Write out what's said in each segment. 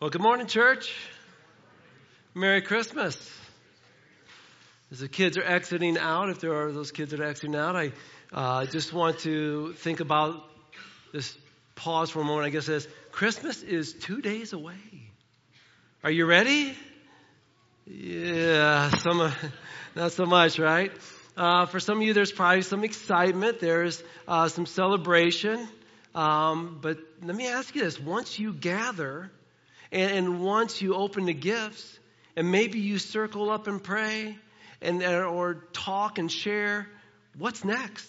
Well, good morning, church. Merry Christmas. As the kids are exiting out, if there are those kids that are exiting out, I uh, just want to think about this pause for a moment. I guess this Christmas is two days away. Are you ready? Yeah, some, not so much, right? Uh, for some of you, there's probably some excitement. There's uh, some celebration. Um, but let me ask you this: Once you gather, and, and once you open the gifts, and maybe you circle up and pray, and or talk and share, what's next?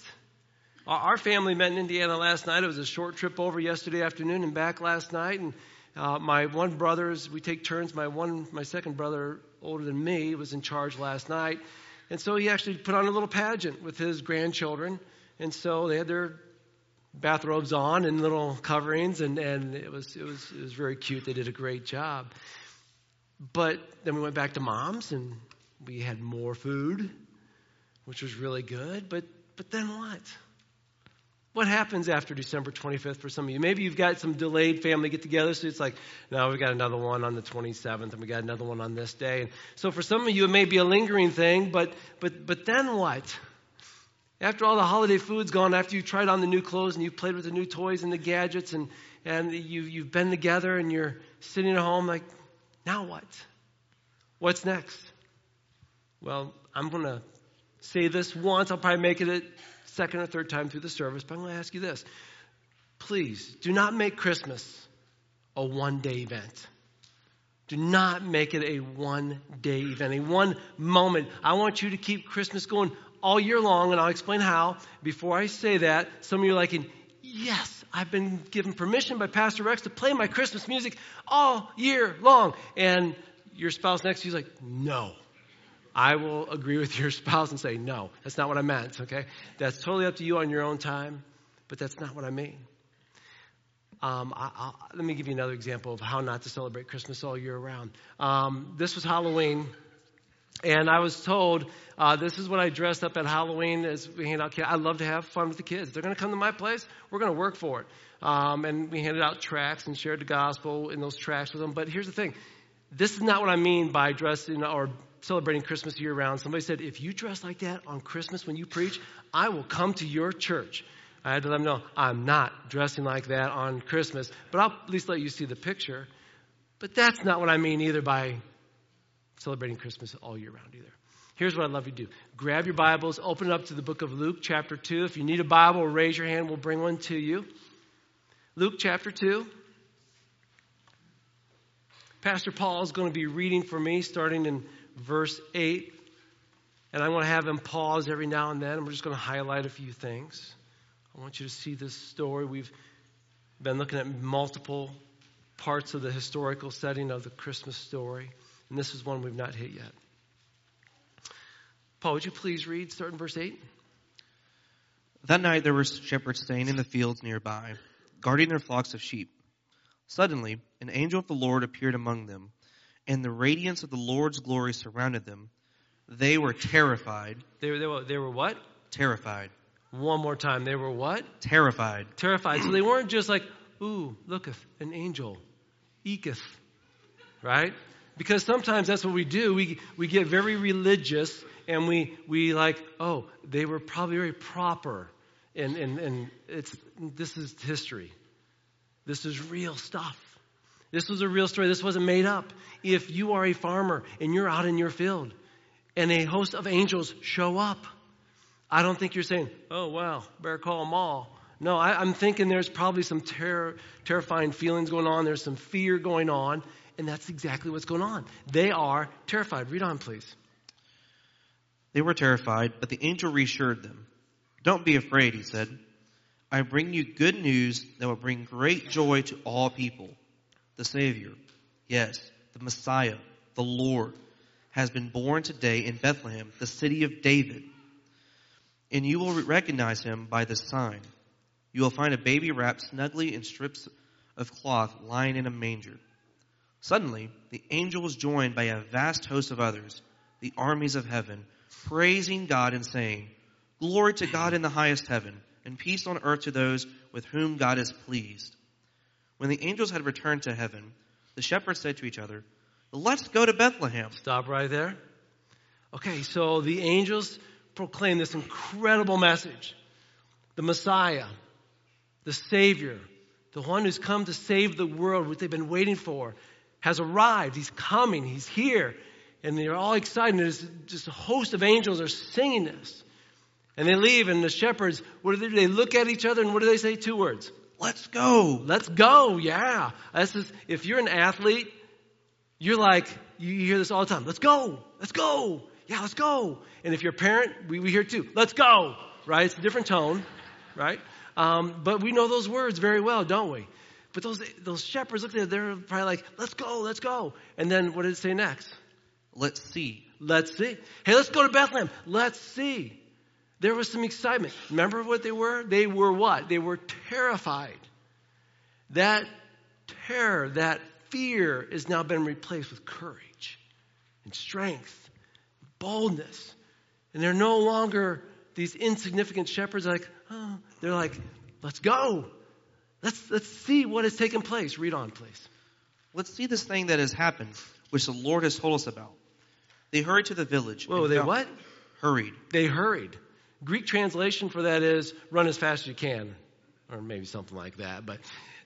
Our family met in Indiana last night. It was a short trip over yesterday afternoon and back last night. And uh, my one brother's, we take turns. My one, my second brother, older than me, was in charge last night, and so he actually put on a little pageant with his grandchildren. And so they had their bathrobes on and little coverings, and, and it was it was it was very cute. They did a great job. But then we went back to mom's, and we had more food, which was really good. But but then what? What happens after December 25th for some of you? Maybe you've got some delayed family get together, so it's like, no, we've got another one on the 27th, and we got another one on this day. And so for some of you, it may be a lingering thing, but but but then what? After all the holiday food's gone, after you've tried on the new clothes and you've played with the new toys and the gadgets and, and you, you've been together and you're sitting at home, like, now what? What's next? Well, I'm going to say this once. I'll probably make it a second or third time through the service, but I'm going to ask you this. Please do not make Christmas a one day event. Do not make it a one day event, a one moment. I want you to keep Christmas going all year long, and I'll explain how. Before I say that, some of you are like, yes, I've been given permission by Pastor Rex to play my Christmas music all year long. And your spouse next to you is like, no. I will agree with your spouse and say, no, that's not what I meant, okay? That's totally up to you on your own time, but that's not what I mean. Um, I, let me give you another example of how not to celebrate Christmas all year round. Um, this was Halloween and I was told, uh, this is what I dressed up at Halloween as we hand out kids. I love to have fun with the kids. They're going to come to my place. We're going to work for it. Um, and we handed out tracts and shared the gospel in those tracts with them. But here's the thing. This is not what I mean by dressing or celebrating Christmas year round. Somebody said, if you dress like that on Christmas when you preach, I will come to your church. I had to let them know I'm not dressing like that on Christmas, but I'll at least let you see the picture. But that's not what I mean either by celebrating Christmas all year round either. Here's what I'd love you to do grab your Bibles, open it up to the book of Luke, chapter 2. If you need a Bible, raise your hand, we'll bring one to you. Luke chapter 2. Pastor Paul is going to be reading for me starting in verse 8. And I'm going to have him pause every now and then. We're just going to highlight a few things. I want you to see this story. We've been looking at multiple parts of the historical setting of the Christmas story. And this is one we've not hit yet. Paul, would you please read, starting verse 8? That night there were shepherds staying in the fields nearby, guarding their flocks of sheep. Suddenly, an angel of the Lord appeared among them, and the radiance of the Lord's glory surrounded them. They were terrified. They were, they were, they were what? Terrified. One more time. They were what? Terrified. Terrified. So they weren't just like, ooh, looketh, an angel. Eketh. Right? Because sometimes that's what we do. We, we get very religious and we, we like, oh, they were probably very proper. And, and, and it's, this is history. This is real stuff. This was a real story. This wasn't made up. If you are a farmer and you're out in your field and a host of angels show up, I don't think you're saying, oh, wow, better call them all. No, I, am thinking there's probably some terrifying feelings going on. There's some fear going on. And that's exactly what's going on. They are terrified. Read on, please. They were terrified, but the angel reassured them. Don't be afraid, he said. I bring you good news that will bring great joy to all people. The Savior, yes, the Messiah, the Lord, has been born today in Bethlehem, the city of David. And you will recognize him by this sign. You will find a baby wrapped snugly in strips of cloth lying in a manger. Suddenly, the angel was joined by a vast host of others, the armies of heaven, praising God and saying, Glory to God in the highest heaven, and peace on earth to those with whom God is pleased. When the angels had returned to heaven, The shepherds said to each other, Let's go to Bethlehem. Stop right there. Okay, so the angels proclaim this incredible message. The Messiah, the Savior, the one who's come to save the world, what they've been waiting for, has arrived. He's coming. He's here. And they're all excited. There's just a host of angels are singing this. And they leave, and the shepherds, what do they? They look at each other, and what do they say? Two words. Let's go. Let's go. Yeah. This is, if you're an athlete, you're like, you hear this all the time. Let's go. Let's go. Yeah, let's go. And if you're a parent, we, we hear too. Let's go. Right? It's a different tone. Right? Um, but we know those words very well, don't we? But those, those shepherds looked at it, they're probably like, let's go, let's go. And then what did it say next? Let's see. Let's see. Hey, let's go to Bethlehem. Let's see. There was some excitement. Remember what they were? They were what? They were terrified. That terror, that fear has now been replaced with courage and strength, boldness. And they're no longer these insignificant shepherds like, oh, they're like, let's go. Let's, let's see what has taken place. Read on, please. Let's see this thing that has happened, which the Lord has told us about. They hurried to the village. Whoa, they what? Hurried. They hurried. Greek translation for that is run as fast as you can, or maybe something like that. But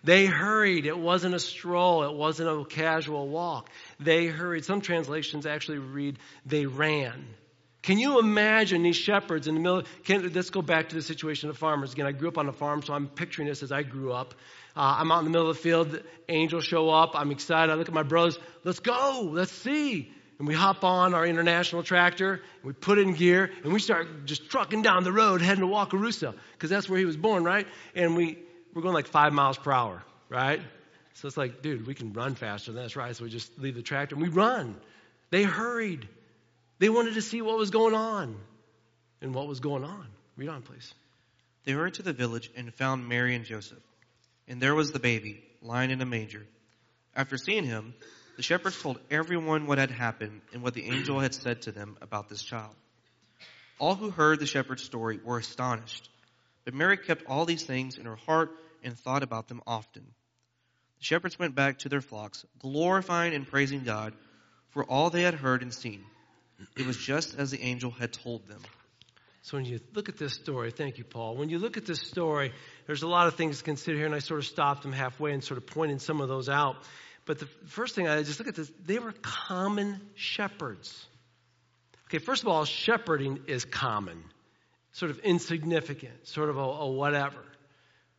they hurried. It wasn't a stroll. It wasn't a casual walk. They hurried. Some translations actually read they ran. Can you imagine these shepherds in the middle? Can, let's go back to the situation of farmers again. I grew up on a farm, so I'm picturing this as I grew up. Uh, I'm out in the middle of the field. Angels show up. I'm excited. I look at my brothers. Let's go. Let's see. And we hop on our international tractor, and we put in gear, and we start just trucking down the road heading to Wakarusa, because that's where he was born, right? And we, we're going like five miles per hour, right? So it's like, dude, we can run faster than this, right? So we just leave the tractor and we run. They hurried. They wanted to see what was going on. And what was going on? Read on, please. They hurried to the village and found Mary and Joseph. And there was the baby, lying in a manger. After seeing him, the shepherds told everyone what had happened and what the angel had said to them about this child. All who heard the shepherd's story were astonished. But Mary kept all these things in her heart and thought about them often. The shepherds went back to their flocks, glorifying and praising God for all they had heard and seen. It was just as the angel had told them. So when you look at this story, thank you, Paul. When you look at this story, there's a lot of things to consider here, and I sort of stopped them halfway and sort of pointed some of those out. But the first thing I just look at this, they were common shepherds. Okay, first of all, shepherding is common, sort of insignificant, sort of a, a whatever.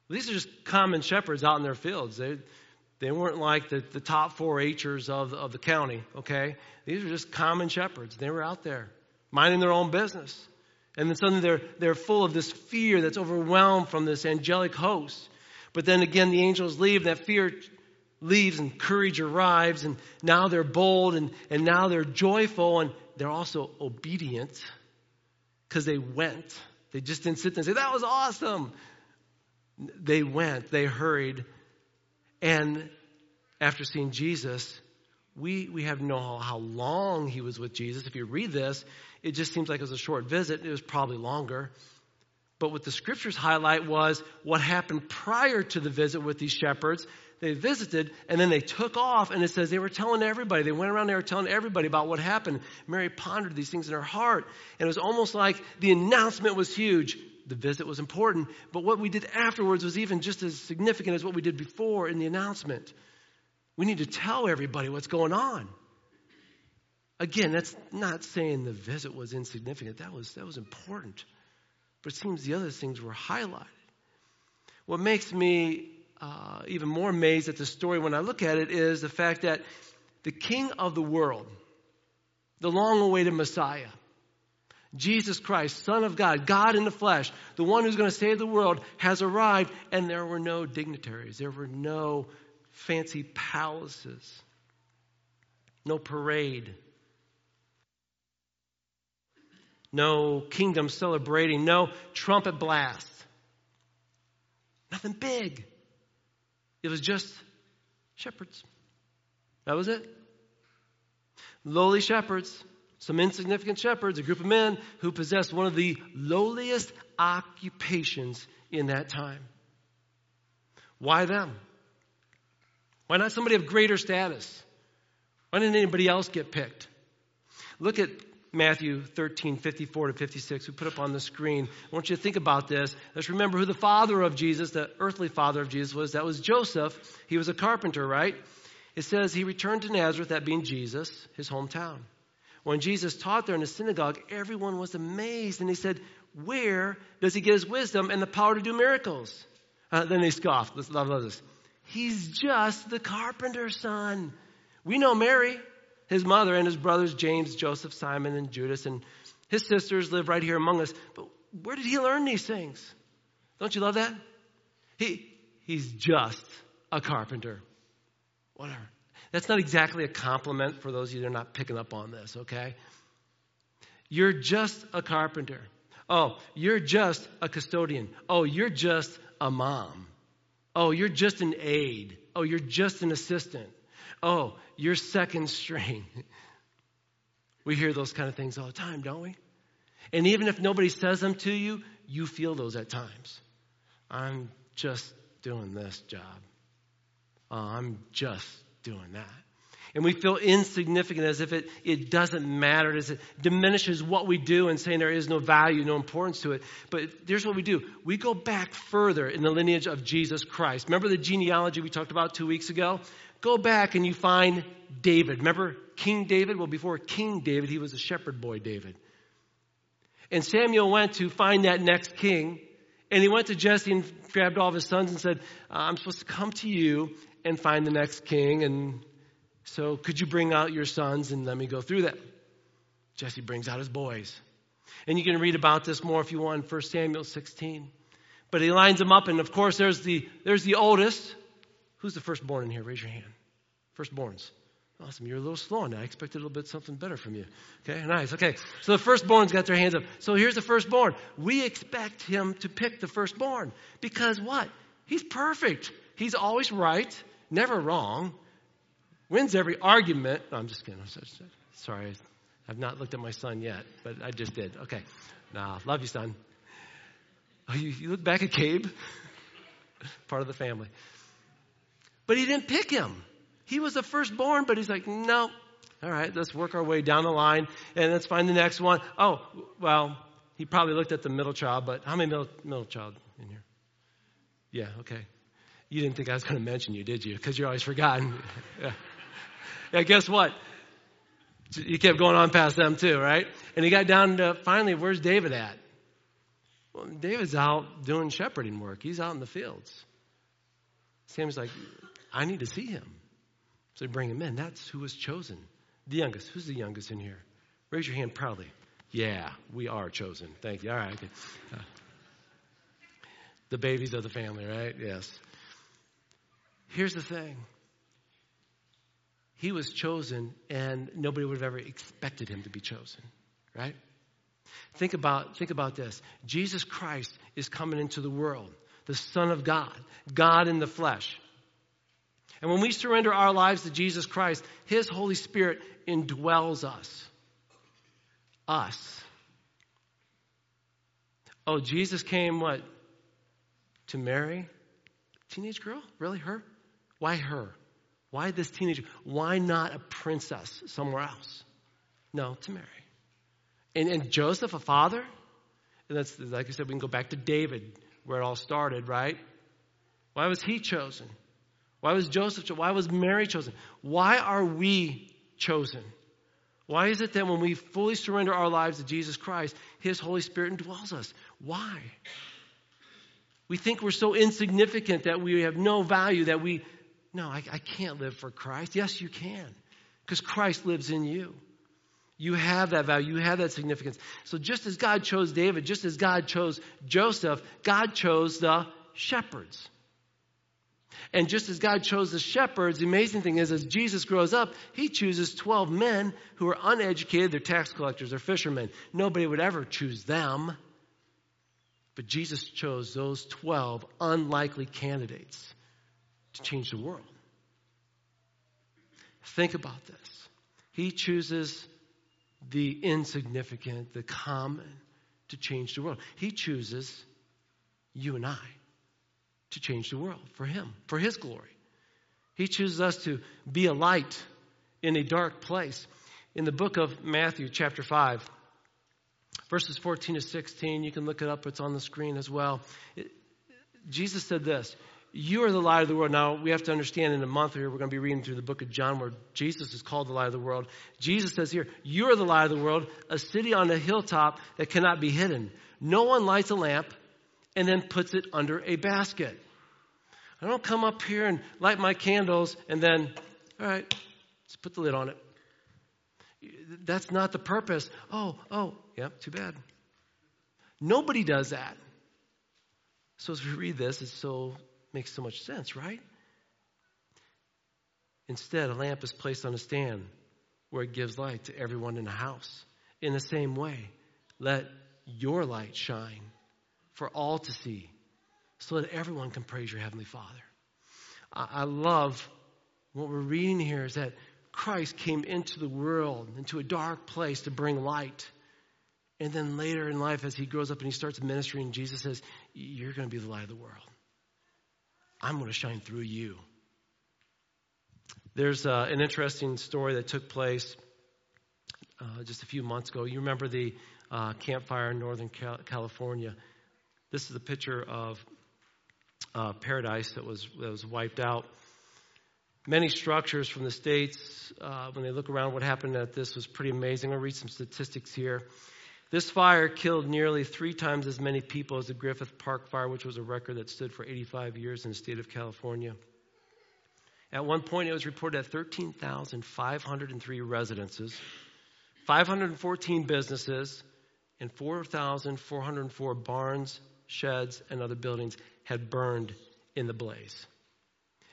These are just common shepherds out in their fields. They, they weren't like the, the top four Hers of, of the county, okay? These are just common shepherds. They were out there minding their own business. And then suddenly they're, they're full of this fear that's overwhelmed from this angelic host. But then again, the angels leave, that fear leaves, and courage arrives, and now they're bold, and, and now they're joyful, and they're also obedient because they went. They just didn't sit there and say, That was awesome. They went, they hurried, and after seeing Jesus, we, we have no how, long he was with Jesus. If you read this, it just seems like it was a short visit. It was probably longer. But what the scriptures highlight was what happened prior to the visit with these shepherds. They visited and then they took off, and it says they were telling everybody. They went around, they were telling everybody about what happened. Mary pondered these things in her heart, and it was almost like the announcement was huge. The visit was important, but what we did afterwards was even just as significant as what we did before in the announcement. We need to tell everybody what's going on. Again, that's not saying the visit was insignificant. That was, that was important. But it seems the other things were highlighted. What makes me uh, even more amazed at the story when I look at it is the fact that the King of the world, the long awaited Messiah, Jesus Christ, Son of God, God in the flesh, the one who's going to save the world, has arrived, and there were no dignitaries. There were no fancy palaces, no parade, no kingdom celebrating, no trumpet blast. Nothing big. It was just shepherds. That was it. Lowly shepherds, some insignificant shepherds, a group of men who possessed one of the lowliest occupations in that time. Why them? Why not somebody of greater status? Why didn't anybody else get picked? Look at Matthew 13, 54 to 56. We put up on the screen. I want you to think about this. Let's remember who the father of Jesus, the earthly father of Jesus, was. That was Joseph. He was a carpenter, right? It says he returned to Nazareth, that being Jesus, his hometown. When Jesus taught there in the synagogue, everyone was amazed, and they said, Where does he get his wisdom and the power to do miracles? Uh, then they scoffed. Let's love this. He's just the carpenter's son. We know Mary, his mother, and his brothers James, Joseph, Simon, and Judas, and his sisters live right here among us. But where did he learn these things? Don't you love that? He, he's just a carpenter. Whatever. That's not exactly a compliment for those of you that are not picking up on this, okay? You're just a carpenter. Oh, you're just a custodian. Oh, you're just a mom. Oh, you're just an aide. Oh, you're just an assistant. Oh, you're second string. We hear those kind of things all the time, don't we? And even if nobody says them to you, you feel those at times. I'm just doing this job. Oh, I'm just doing that. And we feel insignificant as if it, it doesn't matter, as it diminishes what we do and saying there is no value, no importance to it. But here's what we do we go back further in the lineage of Jesus Christ. Remember the genealogy we talked about two weeks ago? Go back and you find David. Remember King David? Well, before King David, he was a shepherd boy David. And Samuel went to find that next king. And he went to Jesse and grabbed all of his sons and said, uh, I'm supposed to come to you and find the next king. And so could you bring out your sons and let me go through that? Jesse brings out his boys. And you can read about this more if you want in 1 Samuel 16. But he lines them up, and of course, there's the, there's the oldest. Who's the firstborn in here? Raise your hand. Firstborns. Awesome. You're a little slow on that. I expected a little bit something better from you. Okay, nice. Okay, so the firstborn's got their hands up. So here's the firstborn. We expect him to pick the firstborn because what? He's perfect. He's always right, never wrong, wins every argument. No, I'm just kidding. Sorry, I've not looked at my son yet, but I just did. Okay, nah, love you, son. Oh, you, you look back at Cabe, part of the family. But he didn't pick him. He was the firstborn, but he's like, no. All right, let's work our way down the line and let's find the next one. Oh, well, he probably looked at the middle child, but how many middle, middle child in here? Yeah, okay. You didn't think I was going to mention you, did you? Because you're always forgotten. yeah. yeah, guess what? You kept going on past them too, right? And he got down to finally, where's David at? Well, David's out doing shepherding work. He's out in the fields. Sam's like, I need to see him. So they bring him in. That's who was chosen. The youngest. Who's the youngest in here? Raise your hand proudly. Yeah, we are chosen. Thank you. All right. The babies of the family, right? Yes. Here's the thing. He was chosen, and nobody would have ever expected him to be chosen, right? Think about, think about this. Jesus Christ is coming into the world, the Son of God, God in the flesh. And when we surrender our lives to Jesus Christ, His Holy Spirit indwells us. Us. Oh, Jesus came what? To Mary? Teenage girl? Really? Her? Why her? Why this teenager? Why not a princess somewhere else? No, to Mary. And, and Joseph, a father? And that's, like I said, we can go back to David, where it all started, right? Why was he chosen? Why was Joseph chosen? Why was Mary chosen? Why are we chosen? Why is it that when we fully surrender our lives to Jesus Christ, His Holy Spirit indwells us? Why? We think we're so insignificant that we have no value, that we, no, I, I can't live for Christ. Yes, you can, because Christ lives in you. You have that value, you have that significance. So just as God chose David, just as God chose Joseph, God chose the shepherds. And just as God chose the shepherds, the amazing thing is, as Jesus grows up, he chooses 12 men who are uneducated. They're tax collectors, they're fishermen. Nobody would ever choose them. But Jesus chose those 12 unlikely candidates to change the world. Think about this. He chooses the insignificant, the common, to change the world. He chooses you and I to change the world for Him, for His glory. He chooses us to be a light in a dark place. In the book of Matthew, chapter 5, verses 14 to 16, you can look it up, it's on the screen as well. It, Jesus said this You are the light of the world. Now, we have to understand in a month here, we're going to be reading through the book of John where Jesus is called the light of the world. Jesus says here, You are the light of the world, a city on a hilltop that cannot be hidden. No one lights a lamp and then puts it under a basket. I don't come up here and light my candles and then, all right, let's put the lid on it. That's not the purpose. Oh, oh, yep, too bad. Nobody does that. So as we read this, it's so makes so much sense, right? Instead, a lamp is placed on a stand where it gives light to everyone in the house. In the same way, let your light shine for all to see so that everyone can praise your Heavenly Father. I, love what we're reading here is that Christ came into the world, into a dark place to bring light. And then later in life, as he grows up and he starts ministering, Jesus says, You're going to be the light of the world. I'm going to shine through you. There's uh, an interesting story that took place uh, just a few months ago. You remember the uh, Camp Fire in Northern California. This is a picture of uh, paradise that was, that was wiped out. Many structures from the states, uh, when they look around what happened at this, was pretty amazing. I'll read some statistics here. This fire killed nearly three times as many people as the Griffith Park fire, which was a record that stood for 85 years in the state of California. At one point, it was reported that 13,503 residences, 514 businesses, and 4,404 barns, sheds, and other buildings had burned in the blaze.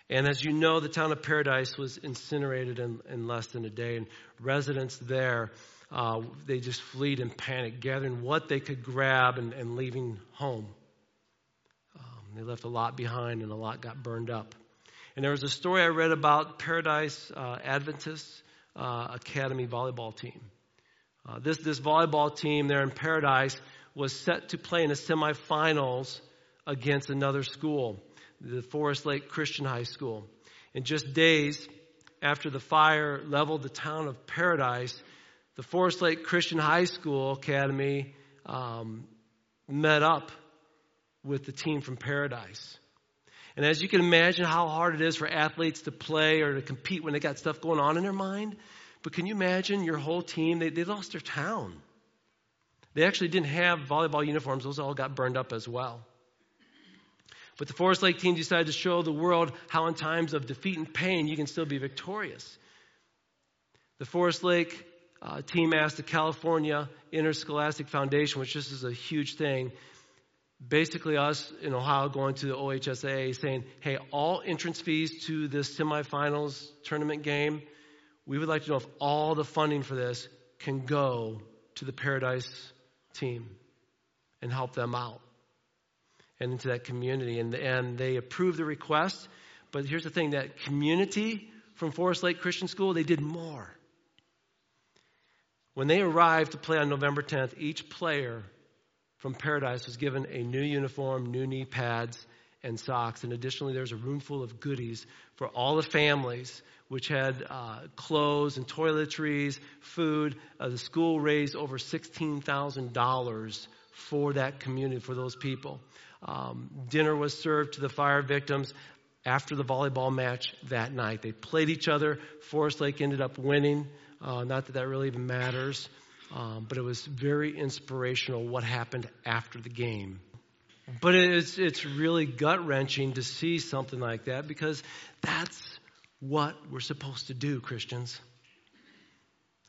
And as you know, the town of Paradise was incinerated in, in less than a day, and residents there, uh, they just fled in panic, gathering what they could grab and, and leaving home. Um, they left a lot behind, and a lot got burned up. And there was a story I read about Paradise uh, Adventist uh, Academy volleyball team. Uh, this, this volleyball team there in Paradise was set to play in the semifinals against another school, the Forest Lake Christian High School. In just days after the fire leveled the town of Paradise, the Forest Lake Christian High School Academy um, met up with the team from Paradise. And as you can imagine how hard it is for athletes to play or to compete when they got stuff going on in their mind, but can you imagine your whole team? They, they lost their town. They actually didn't have volleyball uniforms, those all got burned up as well. But the Forest Lake team decided to show the world how, in times of defeat and pain, you can still be victorious. The Forest Lake uh, team asked the California Interscholastic Foundation, which this is a huge thing, basically us in Ohio going to the OHSA saying, hey, all entrance fees to this semifinals tournament game we would like to know if all the funding for this can go to the Paradise team and help them out and into that community. And, and they approved the request. But here's the thing that community from Forest Lake Christian School, they did more. When they arrived to play on November 10th, each player from Paradise was given a new uniform, new knee pads, and socks. And additionally, there's a room full of goodies for all the families which had uh, clothes and toiletries, food. Uh, the school raised over $16,000 for that community, for those people. Um, dinner was served to the fire victims after the volleyball match that night. They played each other. Forest Lake ended up winning. Uh, not that that really even matters, um, but it was very inspirational what happened after the game. But it's, it's really gut wrenching to see something like that because that's what we're supposed to do, Christians.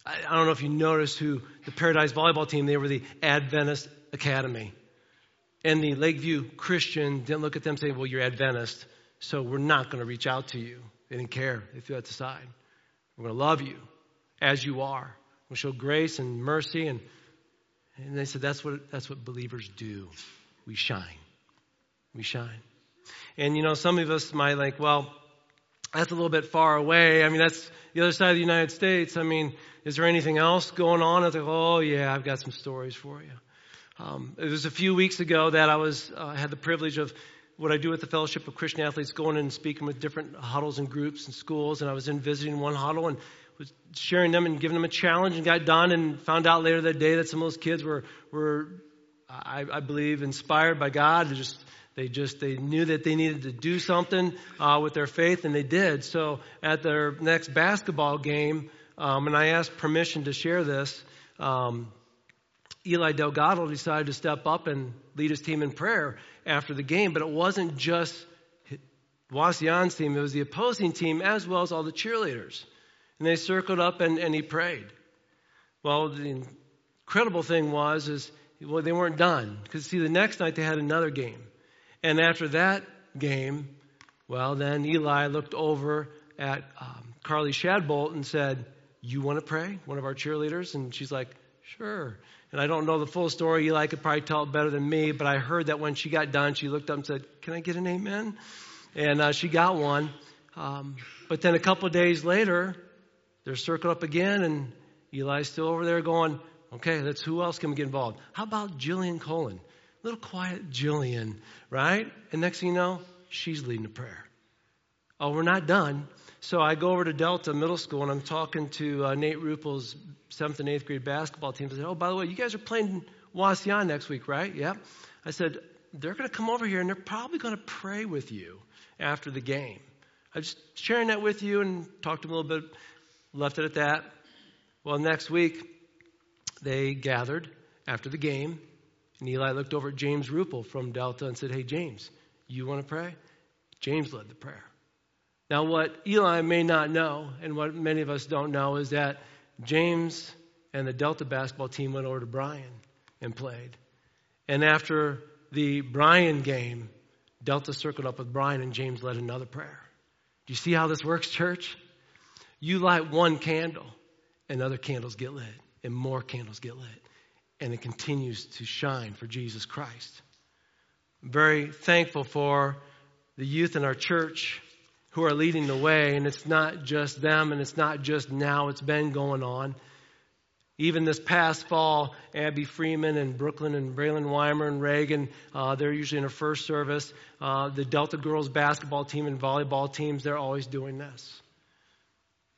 I, I don't know if you noticed who the Paradise volleyball team, they were the Adventist Academy. And the Lakeview Christian didn't look at them and say, Well, you're Adventist, so we're not going to reach out to you. They didn't care. They threw that aside. We're going to love you as you are. We'll show grace and mercy. And, and they said, that's what, that's what believers do. We shine. We shine. And, you know, some of us might like, well, that's a little bit far away. I mean, that's the other side of the United States. I mean, is there anything else going on? I like, oh, yeah, I've got some stories for you. Um, it was a few weeks ago that I was uh, had the privilege of what I do with the Fellowship of Christian Athletes, going in and speaking with different huddles and groups and schools. And I was in visiting one huddle and was sharing them and giving them a challenge and got done and found out later that day that some of those kids were, were I, I believe, inspired by God. They just, they just, they knew that they needed to do something uh, with their faith and they did. So at their next basketball game, um, and I asked permission to share this, um, Eli Delgado decided to step up and lead his team in prayer after the game, but it wasn't just Wauseon's team, it was the opposing team as well as all the cheerleaders. And they circled up and, and he prayed. Well, the incredible thing was is well, they weren't done. Because see, the next night they had another game. And after that game, well, then Eli looked over at um, Carly Shadbolt and said, You want to pray? One of our cheerleaders. And she's like, Sure. And I don't know the full story. Eli could probably tell it better than me, but I heard that when she got done, she looked up and said, Can I get an amen? And uh, she got one. Um, but then a couple days later, they're circled up again, and Eli's still over there going, Okay, let's who else can get involved? How about Jillian Colin? Little quiet Jillian, right? And next thing you know, she's leading the prayer. Oh, we're not done. So I go over to Delta Middle School and I'm talking to uh, Nate Ruppel's seventh and eighth grade basketball team. I said, "Oh, by the way, you guys are playing Wauseon next week, right?" Yep. I said, "They're going to come over here and they're probably going to pray with you after the game." I'm just sharing that with you and talked to them a little bit. Left it at that. Well, next week they gathered after the game, and Eli looked over at James Rupel from Delta and said, "Hey, James, you want to pray?" James led the prayer. Now, what Eli may not know, and what many of us don't know, is that James and the Delta basketball team went over to Bryan and played. And after the Bryan game, Delta circled up with Bryan, and James led another prayer. Do you see how this works, church? You light one candle, and other candles get lit, and more candles get lit, and it continues to shine for Jesus Christ. I'm very thankful for the youth in our church who are leading the way, and it's not just them, and it's not just now, it's been going on. Even this past fall, Abby Freeman and Brooklyn and Braylon Weimer and Reagan, uh, they're usually in a first service. Uh, the Delta girls basketball team and volleyball teams, they're always doing this.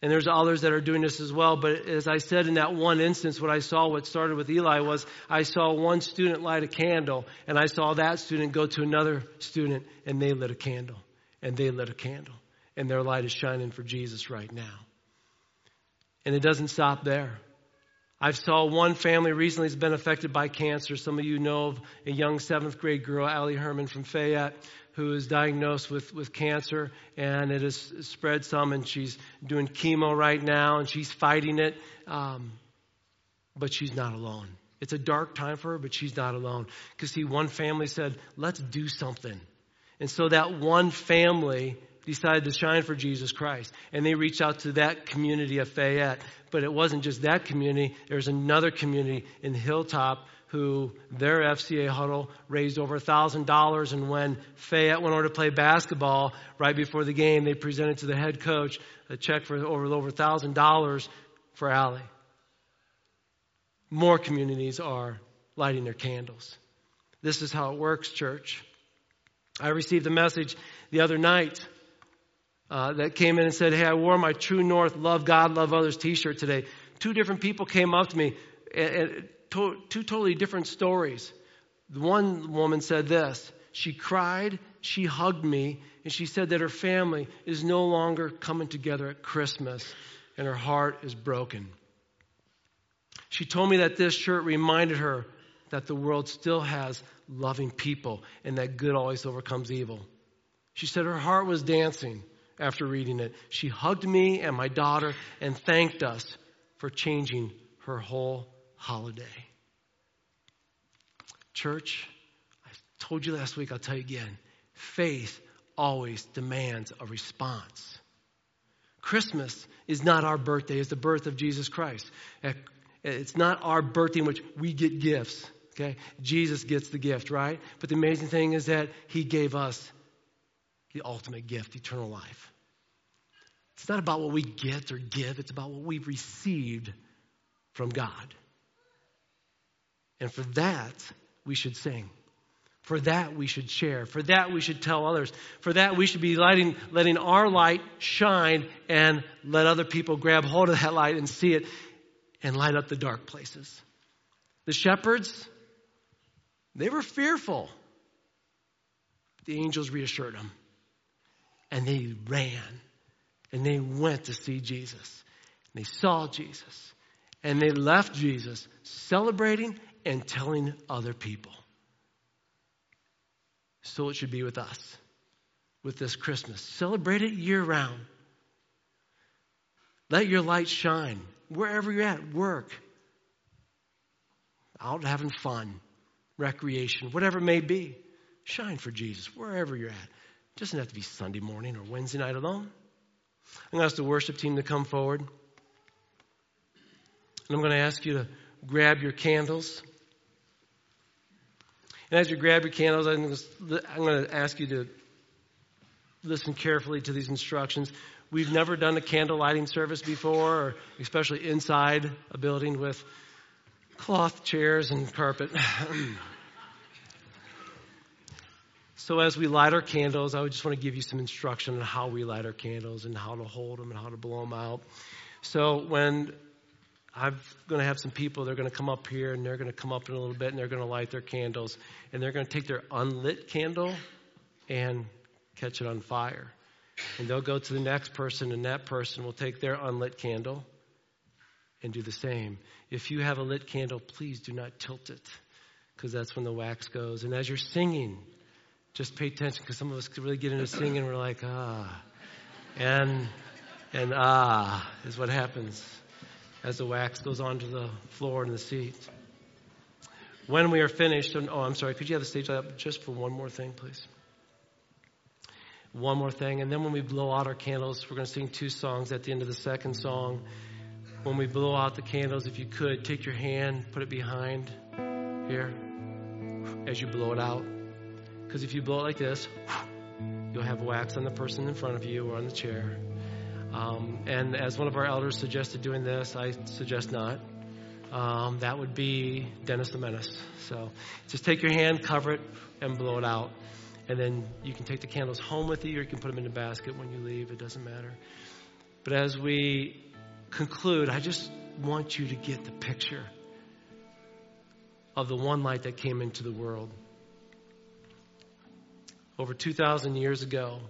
And there's others that are doing this as well. But as I said in that one instance, what I saw, what started with Eli was I saw one student light a candle, and I saw that student go to another student, and they lit a candle, and they lit a candle and their light is shining for Jesus right now. And it doesn't stop there. I saw one family recently has been affected by cancer. Some of you know of a young seventh grade girl, Allie Herman from Fayette, who is diagnosed with, with cancer and it has spread some and she's doing chemo right now and she's fighting it. Um, but she's not alone. It's a dark time for her, but she's not alone. Because see, one family said, let's do something. And so that one family decided to shine for Jesus Christ. And they reached out to that community of Fayette. But it wasn't just that community, there's another community in Hilltop who their FCA huddle raised over $1,000. And when Fayette went over to play basketball right before the game, they presented to the head coach a check for over, over $1,000 for Allie. More communities are lighting their candles. This is how it works, church. I received a message the other night uh, that came in and said, Hey, I wore my True North Love God, Love Others t shirt today. Two different people came up to me, and, and to, two totally different stories. One woman said this She cried, she hugged me, and she said that her family is no longer coming together at Christmas, and her heart is broken. She told me that this shirt reminded her that the world still has loving people and that good always overcomes evil. She said her heart was dancing after reading it. She hugged me and my daughter and thanked us for changing her whole holiday. Church, I told you last week, I'll tell you again. Faith always demands a response. Christmas is not our birthday, it's the birth of Jesus Christ. It's not our birthday in which we get gifts. Okay? Jesus gets the gift, right? But the amazing thing is that he gave us the ultimate gift, eternal life. It's not about what we get or give, it's about what we've received from God. And for that, we should sing. For that we should share. For that we should tell others. For that we should be lighting, letting our light shine and let other people grab hold of that light and see it and light up the dark places. The shepherds, they were fearful. The angels reassured them. And they ran. And they went to see Jesus. And they saw Jesus. And they left Jesus celebrating and telling other people. So it should be with us with this Christmas. Celebrate it year round. Let your light shine wherever you're at, work, out having fun, recreation, whatever it may be. Shine for Jesus wherever you're at. It doesn't have to be Sunday morning or Wednesday night alone. I'm going to ask the worship team to come forward. And I'm going to ask you to grab your candles. And as you grab your candles, I'm going to ask you to listen carefully to these instructions. We've never done a candle lighting service before, or especially inside a building with cloth chairs and carpet. so as we light our candles, I would just want to give you some instruction on how we light our candles and how to hold them and how to blow them out. So when I'm going to have some people, they're going to come up here and they're going to come up in a little bit and they're going to light their candles and they're going to take their unlit candle and catch it on fire. And they'll go to the next person and that person will take their unlit candle and do the same. If you have a lit candle, please do not tilt it because that's when the wax goes. And as you're singing, just pay attention because some of us could really get into singing and we're like, ah. And, and ah is what happens as the wax goes onto the floor and the seat. When we are finished, oh, I'm sorry, could you have the stage light up just for one more thing, please? One more thing, and then when we blow out our candles, we're going to sing two songs at the end of the second song. When we blow out the candles, if you could, take your hand, put it behind here as you blow it out. Because if you blow it like this, you'll have wax on the person in front of you or on the chair. Um, and as one of our elders suggested doing this, I suggest not. Um, that would be Dennis the Menace. So just take your hand, cover it, and blow it out. And then you can take the candles home with you, or you can put them in a basket when you leave. It doesn't matter. But as we conclude, I just want you to get the picture of the one light that came into the world. Over 2,000 years ago,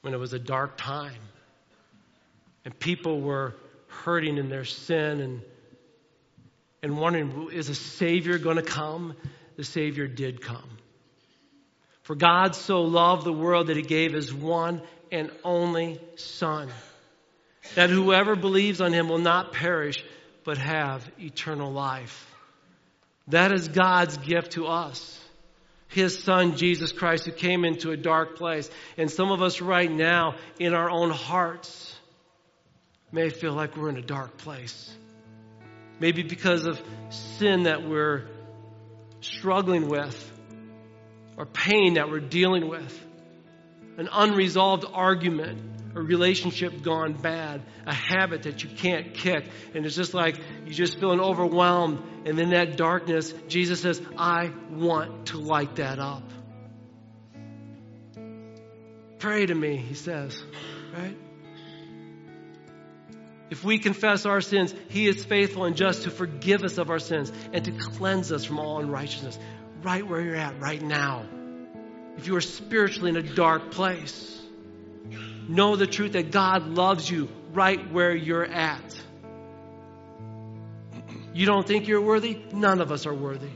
when it was a dark time, and people were hurting in their sin and, and wondering, is a Savior going to come? The Savior did come. For God so loved the world that he gave his one and only Son, that whoever believes on him will not perish, but have eternal life. That is God's gift to us. His Son, Jesus Christ, who came into a dark place. And some of us right now, in our own hearts, may feel like we're in a dark place. Maybe because of sin that we're struggling with, or pain that we're dealing with, an unresolved argument, a relationship gone bad, a habit that you can't kick, and it's just like you're just feeling overwhelmed. And in that darkness, Jesus says, I want to light that up. Pray to me, he says, right? If we confess our sins, He is faithful and just to forgive us of our sins and to cleanse us from all unrighteousness. Right where you're at right now. If you are spiritually in a dark place, know the truth that God loves you right where you're at. You don't think you're worthy? None of us are worthy.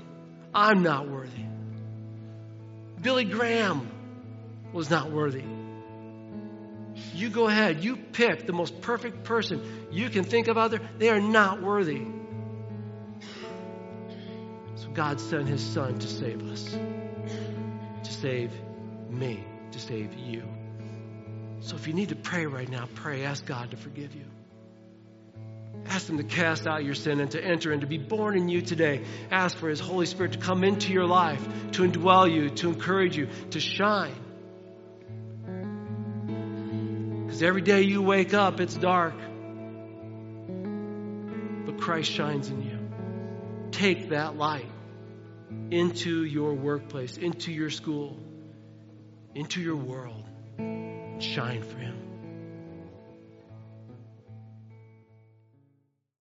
I'm not worthy. Billy Graham was not worthy. You go ahead. You pick the most perfect person you can think of out there. They are not worthy. So God sent his son to save us, to save me, to save you. So if you need to pray right now, pray. Ask God to forgive you. Ask Him to cast out your sin and to enter and to be born in you today. Ask for His Holy Spirit to come into your life, to indwell you, to encourage you, to shine. Because every day you wake up, it's dark. But Christ shines in you. Take that light into your workplace, into your school, into your world. Shine for Him.